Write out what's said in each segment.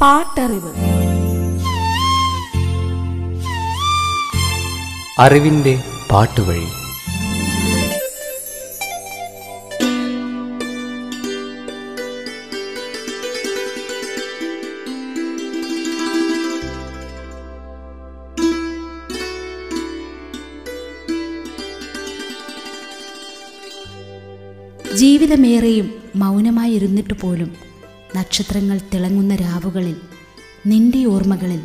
പാട്ടറിവ്. അറിവിന്റെ പാട്ടുവഴി. ജീവിതമേറെയും മൗനമായിരുന്നിട്ട് പോലും നക്ഷത്രങ്ങൾ തിളങ്ങുന്ന രാവുകളിൽ നിന്റെ ഓർമ്മകളിൽ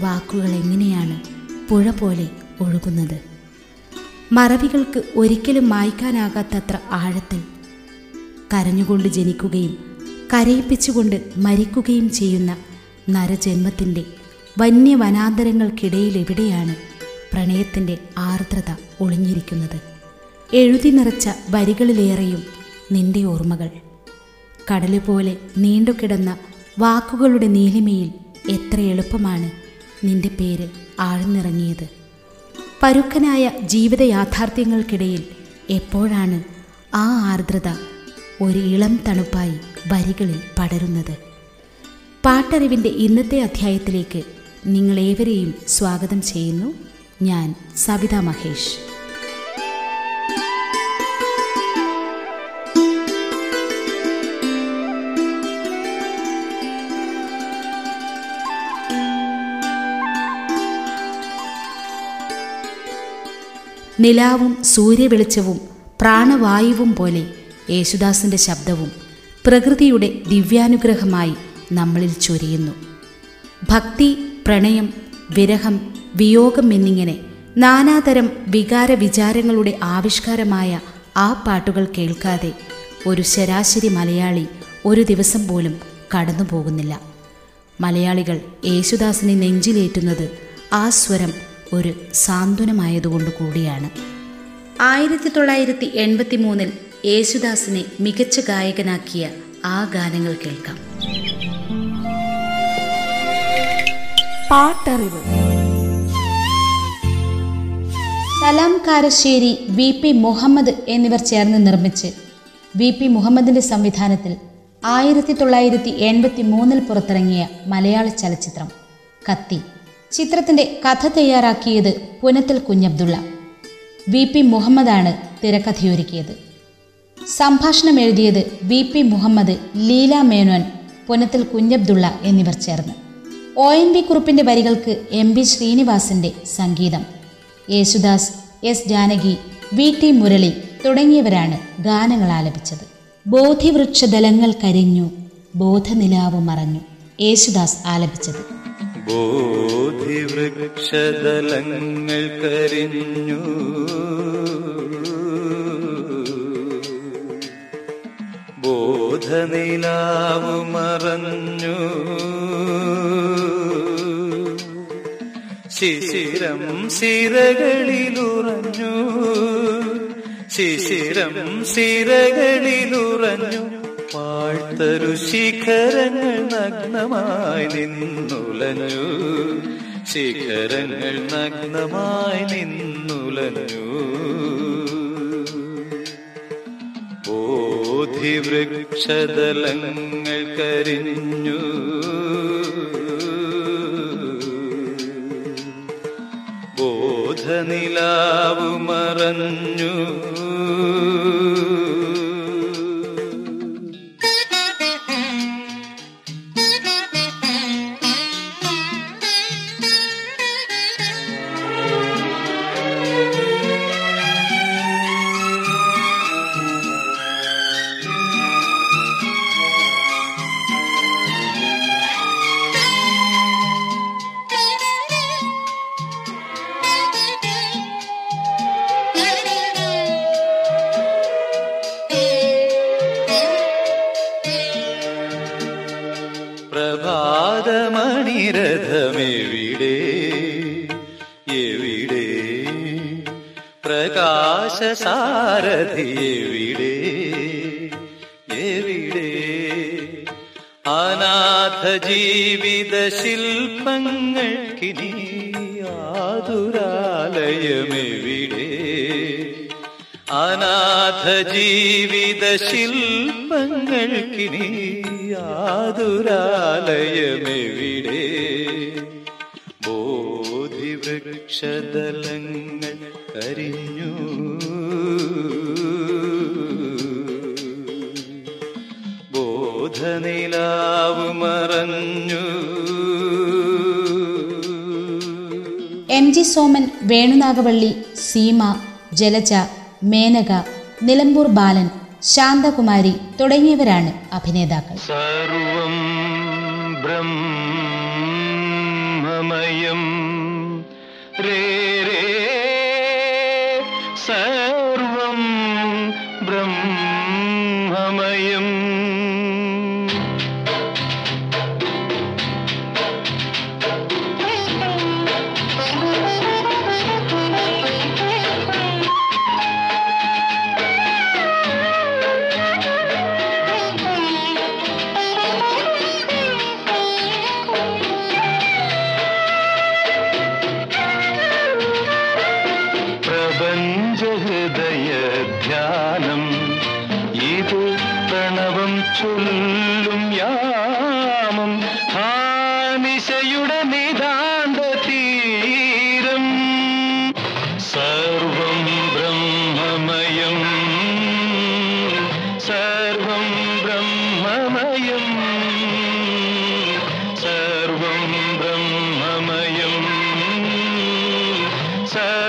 വാക്കുകൾ എങ്ങനെയാണ് പുഴ പോലെ ഒഴുകുന്നത്? മറവികൾക്ക് ഒരിക്കലും മായ്ക്കാനാകാത്തത്ര ആഴത്തിൽ കരഞ്ഞുകൊണ്ട് ജനിക്കുകയും കരയിപ്പിച്ചുകൊണ്ട് മരിക്കുകയും ചെയ്യുന്ന നരജന്മത്തിന്റെ വന്യവനാന്തരങ്ങൾക്കിടയിലെവിടെയാണ് പ്രണയത്തിന്റെ ആർദ്രത ഒളിഞ്ഞിരിക്കുന്നത്? എഴുതി നിറച്ച വരികളിലേറെയും നിന്റെ ഓർമ്മകൾ. കടൽ പോലെ നീണ്ടുകിടന്ന വാക്കുകളുടെ നീലിമയിൽ എത്ര എളുപ്പമാണ് നിന്റെ പേര് ആഴ്ന്നിറങ്ങിയത്. പരുക്കനായ ജീവിത യാഥാർത്ഥ്യങ്ങൾക്കിടയിൽ എപ്പോഴാണ് ആ ആർദ്രത ഒരു ഇളം തണുപ്പായി വരികളിൽ പടരുന്നത്? പാട്ടറിവിന്റെ ഇന്നത്തെ അധ്യായത്തിലേക്ക് നിങ്ങളേവരെയും സ്വാഗതം ചെയ്യുന്നു. ഞാൻ സവിതാ മഹേഷ്. നിലാവും സൂര്യവെളിച്ചവും പ്രാണവായുവും പോലെ യേശുദാസിന്റെ ശബ്ദവും പ്രകൃതിയുടെ ദിവ്യാനുഗ്രഹമായി നമ്മളിൽ ചൊരിയുന്നു. ഭക്തി പ്രണയം വിരഹം വിയോഗം എന്നിങ്ങനെ നാനാതരം വികാര വിചാരങ്ങളുടെ ആവിഷ്കാരമായ ആ പാട്ടുകൾ കേൾക്കാതെ ഒരു ശരാശരി മലയാളി ഒരു ദിവസം പോലും കടന്നു പോകുന്നില്ല മലയാളികൾ യേശുദാസിനെ നെഞ്ചിലേറ്റുന്നത് ആ സ്വരം ഒരു സാന്ത്വനമായതുകൊണ്ട് കൂടിയാണ്. ആയിരത്തി തൊള്ളായിരത്തി എൺപത്തി മൂന്നിൽ യേശുദാസിനെ മികച്ച ഗായകനാക്കിയ ആ ഗാനങ്ങൾ കേൾക്കാം. പാട്ടറിവ്. സലാം കാരശ്ശേരി വി പി മുഹമ്മദ് എന്നിവർ ചേർന്ന് നിർമ്മിച്ച് വി പി മുഹമ്മദിന്റെ സംവിധാനത്തിൽ ആയിരത്തി തൊള്ളായിരത്തി എൺപത്തി മൂന്നിൽ പുറത്തിറങ്ങിയ മലയാള ചലച്ചിത്രം കത്തി. ചിത്രത്തിന്റെ കഥ തയ്യാറാക്കിയത് പുനത്തിൽ കുഞ്ഞബ്ദുള്ള. വി പി മുഹമ്മദാണ് തിരക്കഥയൊരുക്കിയത്. സംഭാഷണം എഴുതിയത് വി പി മുഹമ്മദ് ലീല മേനോൻ പുനത്തിൽ കുഞ്ഞബ്ദുള്ള എന്നിവർ ചേർന്ന്. ഒ എൻ വി കുറുപ്പിന്റെ വരികൾക്ക് എം ബി ശ്രീനിവാസിന്റെ സംഗീതം. Yesudas S Janaki V T Murali തുടങ്ങിയവരാണ് ഗാനങ്ങൾ ആലപിച്ചത്. ബോധിവൃക്ഷദലങ്ങൾ കരിഞ്ഞു ബോധനിലാവ് മറഞ്ഞു യേശുദാസ് ആലപിച്ചത്. ബോധിവൃക്ഷതലങ്ങൾ കരിഞ്ഞു. ബോധനിലാവ് മറഞ്ഞു. ശിശിരം സിരകളിലുറഞ്ഞു. ശിശിരം സിരകളിലുറഞ്ഞു. വാഴ്ത്തരു ശിഖരങ്ങൾ നഗ്നമായി നിന്നുലഞ്ഞു ശിഖരങ്ങൾ നഗ്നമായി നിന്നുലഞ്ഞു ബോധിവൃക്ഷതലങ്ങൾ കരിഞ്ഞു. ബോധനിലാവു മറഞ്ഞു. എവിടെ എവിടെ അനാഥ ജീവിത ശില്പങ്ങൾക്കിനി ആതുരാലയമെവിടെ അനാഥ ജീവിത ശില്പങ്ങൾക്കിനി ആതുരാലയമെവിടെ ബോധിവൃക്ഷതലങ്ങൾ കരിഞ്ഞു ബോധനിലാവ് മറഞ്ഞു. എം ജി സോമൻ വേണുനാഗവള്ളി സീമ ജലജ മേനക നിലമ്പൂർ ബാലൻ ശാന്തകുമാരി തുടങ്ങിയവരാണ് അഭിനേതാക്കൾ. സർവം ബ്രഹ്മമയം രേ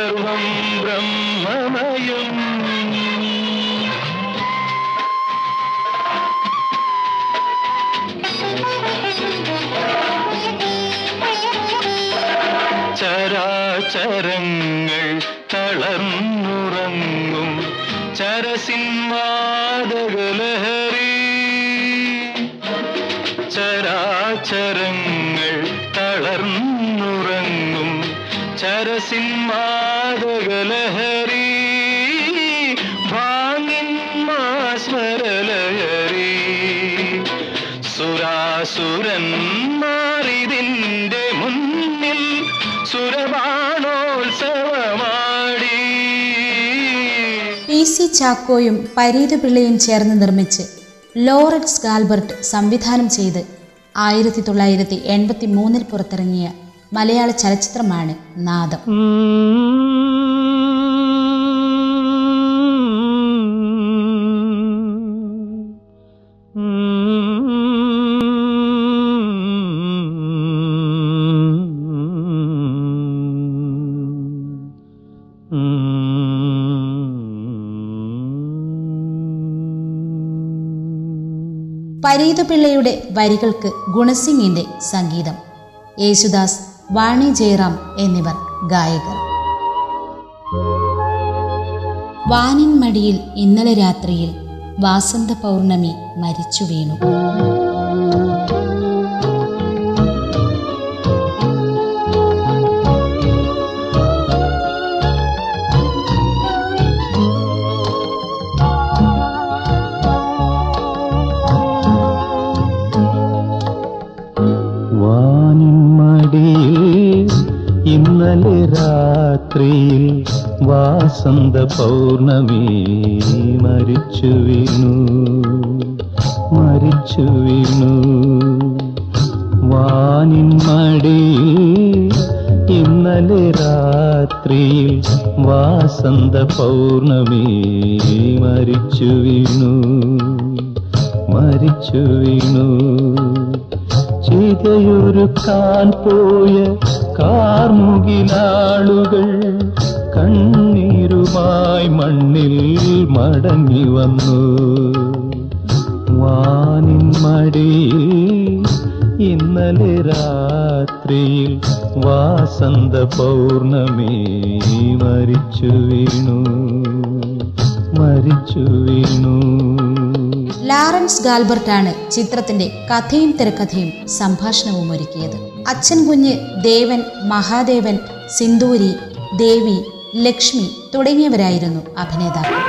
സർവം ബ്രഹ്മമയം ചരാചരങ്ങൾ സുരാസുരന്മാരിതിന്റെ മുന്നിൽ സുരബാണോത്സവമാടി പി സി ചാക്കോയും പരീത് പിള്ളയും ചേർന്ന് നിർമ്മിച്ച് ലോറൻസ് ഗാൽബർട്ട് സംവിധാനം ചെയ്ത് ആയിരത്തി തൊള്ളായിരത്തി എൺപത്തി മൂന്നിൽ പുറത്തിറങ്ങിയ മലയാള ചലച്ചിത്രമാണ് നാദം. പരീത് പിള്ളയുടെ വരികൾക്ക് ഗുണസിംഗിന്റെ സംഗീതം. യേശുദാസ് വാണി ജയറാം എന്നിവർ ഗായകർ. വാനിൻ മടിയിൽ ഇന്നലെ രാത്രിയിൽ വാസന്ത പൗർണമി മരിച്ചു വീണു. രാത്രിയിൽ വാസന്ത പൗർണമി മരിച്ചു വീണു. മരിച്ചു വീണു. വാനിന്മടിയിൽ ഇന്നലെ രാത്രിയിൽ വാസന്ത പൗർണമി മരിച്ചു വീണു. മരിച്ചു വീണു. ചിതയൊരുക്കാൻ പോയ കാർമുകിലാളുകൾ കണ്ണീരുമായി മണ്ണിൽ മടങ്ങി വന്നു. വാനിൻ മടിയിൽ ഇന്നലെ രാത്രിയിൽ വാസന്ത പൗർണമി മരിച്ചു വീണു. മരിച്ചു വീണു. ലാറൻസ് ഗാൽബർട്ടാണ് ചിത്രത്തിന്റെ കഥയും തിരക്കഥയും സംഭാഷണവും ഒരുക്കിയത്. അച്ഛൻ കുഞ്ഞ് ദേവൻ മഹാദേവൻ സിന്ദൂരി ദേവി ലക്ഷ്മി തുടങ്ങിയവരായിരുന്നു അഭിനേതാക്കൾ.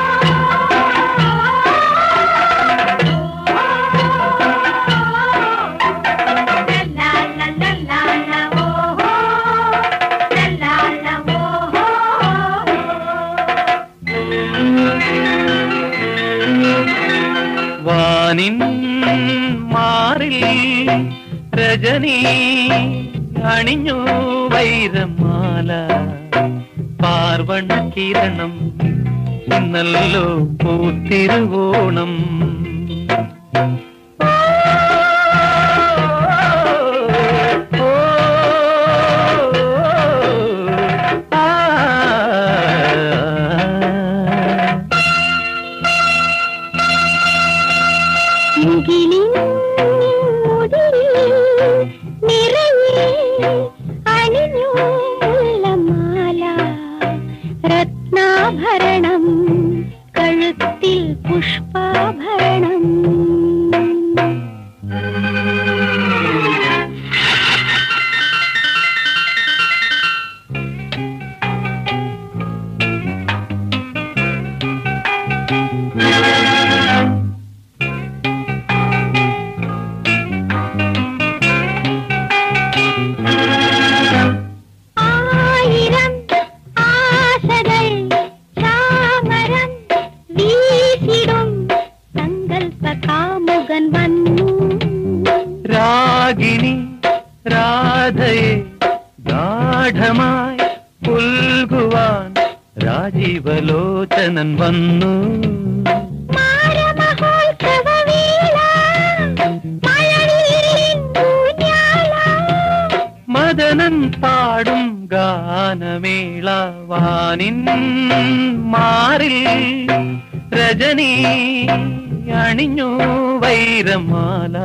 വാനിൻ മാറിൽ രജനി അണിഞ്ഞു വൈരമാല. പാർവണ കിരണം ഇന്നല്ലോ പൂത്തിരുവോണം. മദനൻ പാടും ഗാനമേളവാനിൻ മാറി മാറിൽ രജനി അണിഞ്ഞു വൈരമാല.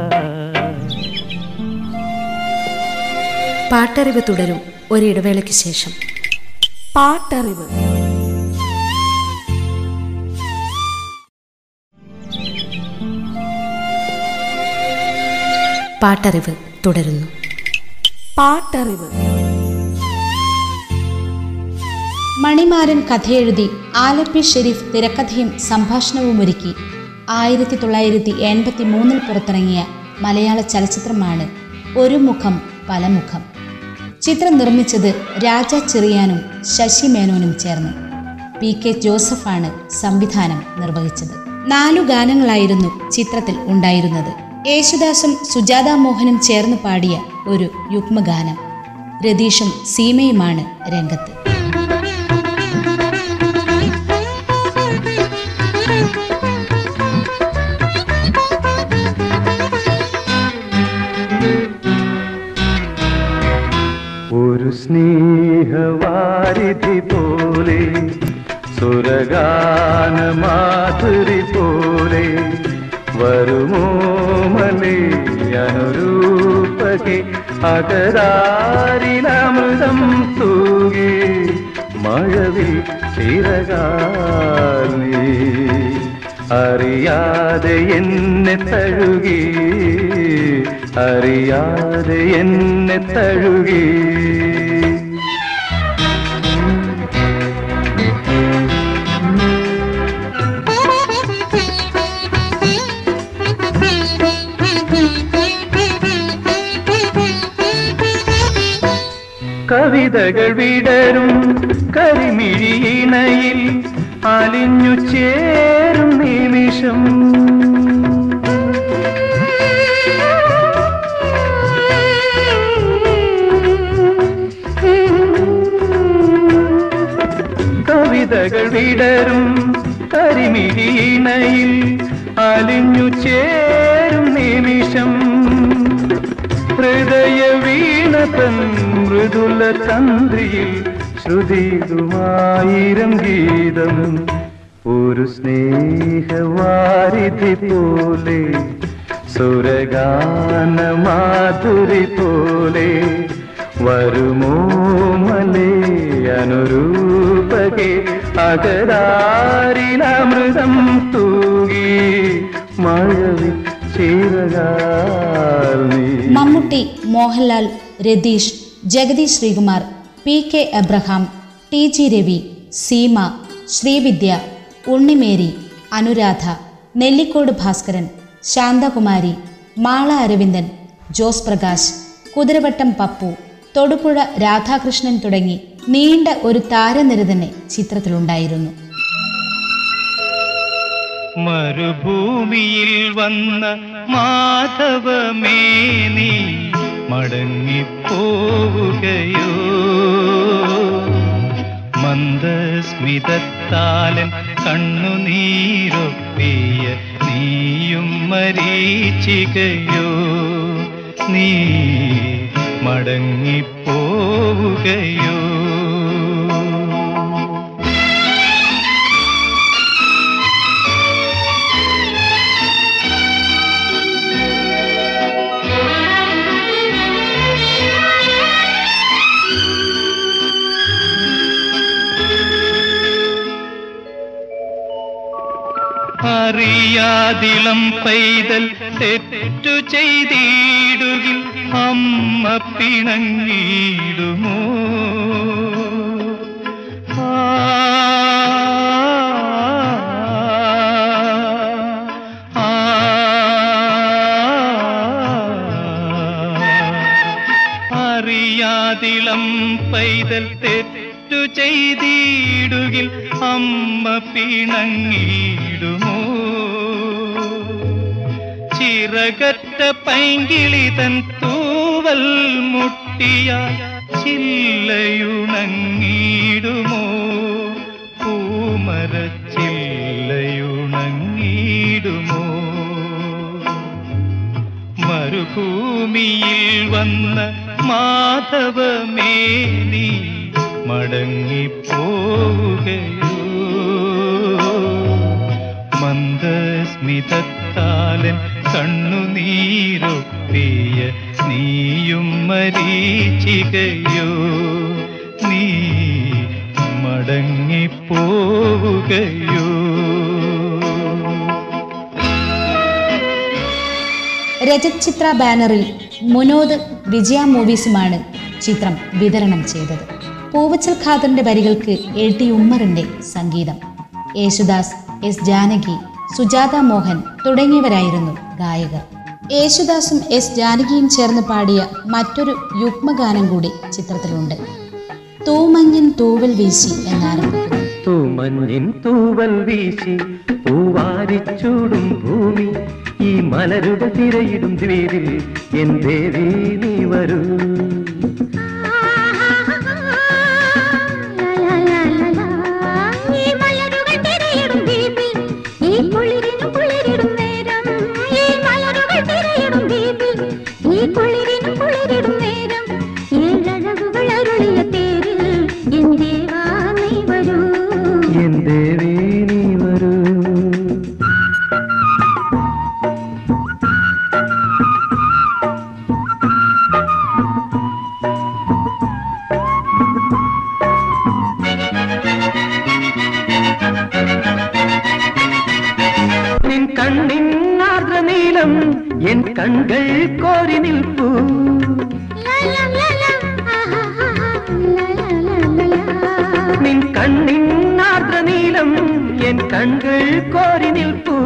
പാട്ടറിവ് തുടരും ഒരിടവേളയ്ക്ക് ശേഷം. പാട്ടറിവ്. പാട്ടറിവ് തുടരുന്നു. പാട്ടറിവ്. മണിമാരൻ കഥയെഴുതി ആലപ്പി ഷെരീഫ് തിരക്കഥയും സംഭാഷണവും ഒരുക്കി ആയിരത്തി തൊള്ളായിരത്തി എൺപത്തി മൂന്നിൽ പുറത്തിറങ്ങിയ മലയാള ചലച്ചിത്രമാണ് ഒരു മുഖം പല മുഖം. ചിത്രം നിർമ്മിച്ചത് രാജ ചെറിയാനും ശശി മേനോനും ചേർന്ന്. പി കെ ജോസഫാണ് സംവിധാനം നിർവഹിച്ചത്. നാലു ഗാനങ്ങളായിരുന്നു ചിത്രത്തിൽ ഉണ്ടായിരുന്നത്. യേശുദാസും സുജാത മോഹനും ചേർന്ന് പാടിയ ഒരു യുഗ്മഗാനം രതീഷും സീമയുമാണ് രംഗത്ത്. ഒരു സ്നേഹവാരിധി എന്നെ തഴുകി അറിയാതെ എന്നെ തഴുകി. കവിതകൾ വിടരും കരിമിഴിയിണയിൽ അലിഞ്ഞു ചേരും നിമിഷം. കവിതകൾ വിടരും. അലിഞ്ഞു ചേരും നിമിഷം. ഹൃദയ വീണതൻ മൃദുല തന്ത്രിയിൽ ശ്രുതിതുമായിരം ഗീതം. ഒരു സ്നേഹവാരിധി പോലെ സുരഗാന മാധുരി പോലെ വരുമോ മലേ അനുരൂപകെ? അകരാരിലമൃതം തൂകി നീ. Mammootty Mohanlal Ratheesh Jagadish Sreekumar P K Abraham T G Ravi Seema Srividya Unnimary Anuradha Nellikode Bhaskaran Santhakumari Mala Aravindan Jose Prakash Kuthiravattam Pappu Thodupuzha Radhakrishnan തുടങ്ങി നീണ്ട ഒരു താരനിര തന്നെ ചിത്രത്തിലുണ്ടായിരുന്നു. മരുഭൂമിയിൽ വന്ന മാധവമേ നീ മടങ്ങിപ്പോവുകയോ? മന്ദസ്മിതത്താലൻ കണ്ണുനീരൊപ്പിയ നീയും മരീച്ചികയോ നീ മടങ്ങിപ്പോവുകയോ? അറിയാതിളം പൈതൽ തെറ്റു ചെയ്തിടുകിൽ അമ്മ പിണങ്ങിടുമോ ആ, ആ, അറിയാതിളം പൈതൽ തെറ്റു ചെയ്തിടുകിൽ അമ്മ പിണങ്ങിടുമോ ചിറകറ്റ പൈങ്കിളി തൻ തൂവൽ മുട്ടിയ ചില്ലയുണങ്ങിടുമോ പൂമരച്ചില്ലയുണങ്ങിടുമോ മരുഭൂമിയിൽ വന്ന മാധവമേ നീ മടങ്ങിപ്പോവുകയോ? മന്ദസ്മിതത്താലൻ കണ്ണുനീരൊപ്പിയ നീയും മരീച്ചികയോ നീ മടങ്ങിപ്പോവുകയോ. രജത് ചിത്ര ബാനറിൽ മുനോദ് വിജയ മൂവീസുമാണ് ചിത്രം വിതരണം ചെയ്തത്. പൂവച്ചൽ ഖാദറിന്റെ വരികൾക്ക് എൽ ടി ഉമ്മറിന്റെ സംഗീതം. യേശുദാസ് എസ് ജാനകി സുജാത മോഹൻ തുടങ്ങിയവരായിരുന്നു ഗായകർ. യേശുദാസും എസ് ജാനകിയും ചേർന്ന് പാടിയ മറ്റൊരു യുഗ്മഗാനം കൂടി ചിത്രത്തിലുണ്ട്. തൂമഞ്ഞിൻ തൂവൽ വീശി എന്നാരംഭിക്കുന്നു. തൂമഞ്ഞിൻ തൂവൽ വീശി പൂവാരിച്ചൂടും ഭൂമി ഈ മലരുടെ തിരയിടും ദ്വീപിൽ എൻ ദേവി നീ വരൂ. வண்ணம் என் கண்கள் கோரி நிற்பு. நின் கண்ணின் ஆர்திர நீளம் என் கண்கள் கோரி நிற்பு.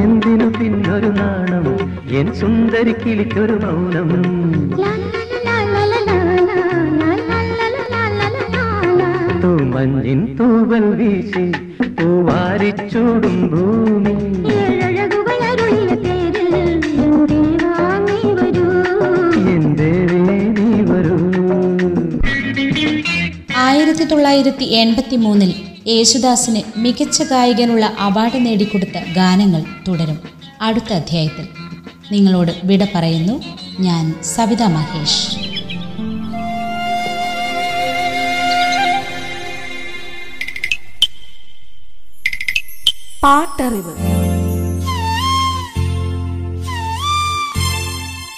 എന്തിനു പിന്നൊരു നാണം എൻ സുന്ദരി കിളിക്കൊരു മൗനം തൂമഞ്ഞിൻ തൂവൽ വീശി പൂവാരിച്ചൂടും ഭൂമി. ആയിരത്തി തൊള്ളായിരത്തി എൺപത്തി മൂന്നിൽ യേശുദാസിന് മികച്ച ഗായകനുള്ള അവാർഡ് നേടിക്കൊടുത്ത ഗാനങ്ങൾ തുടരും. അടുത്ത അധ്യായത്തിൽ നിങ്ങളോട് വിട പറയുന്നു ഞാൻ സവിത മഹേഷ്. പാട്ടറിവ്.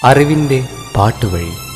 അറിവിന്റെ പാട്ടുവഴി.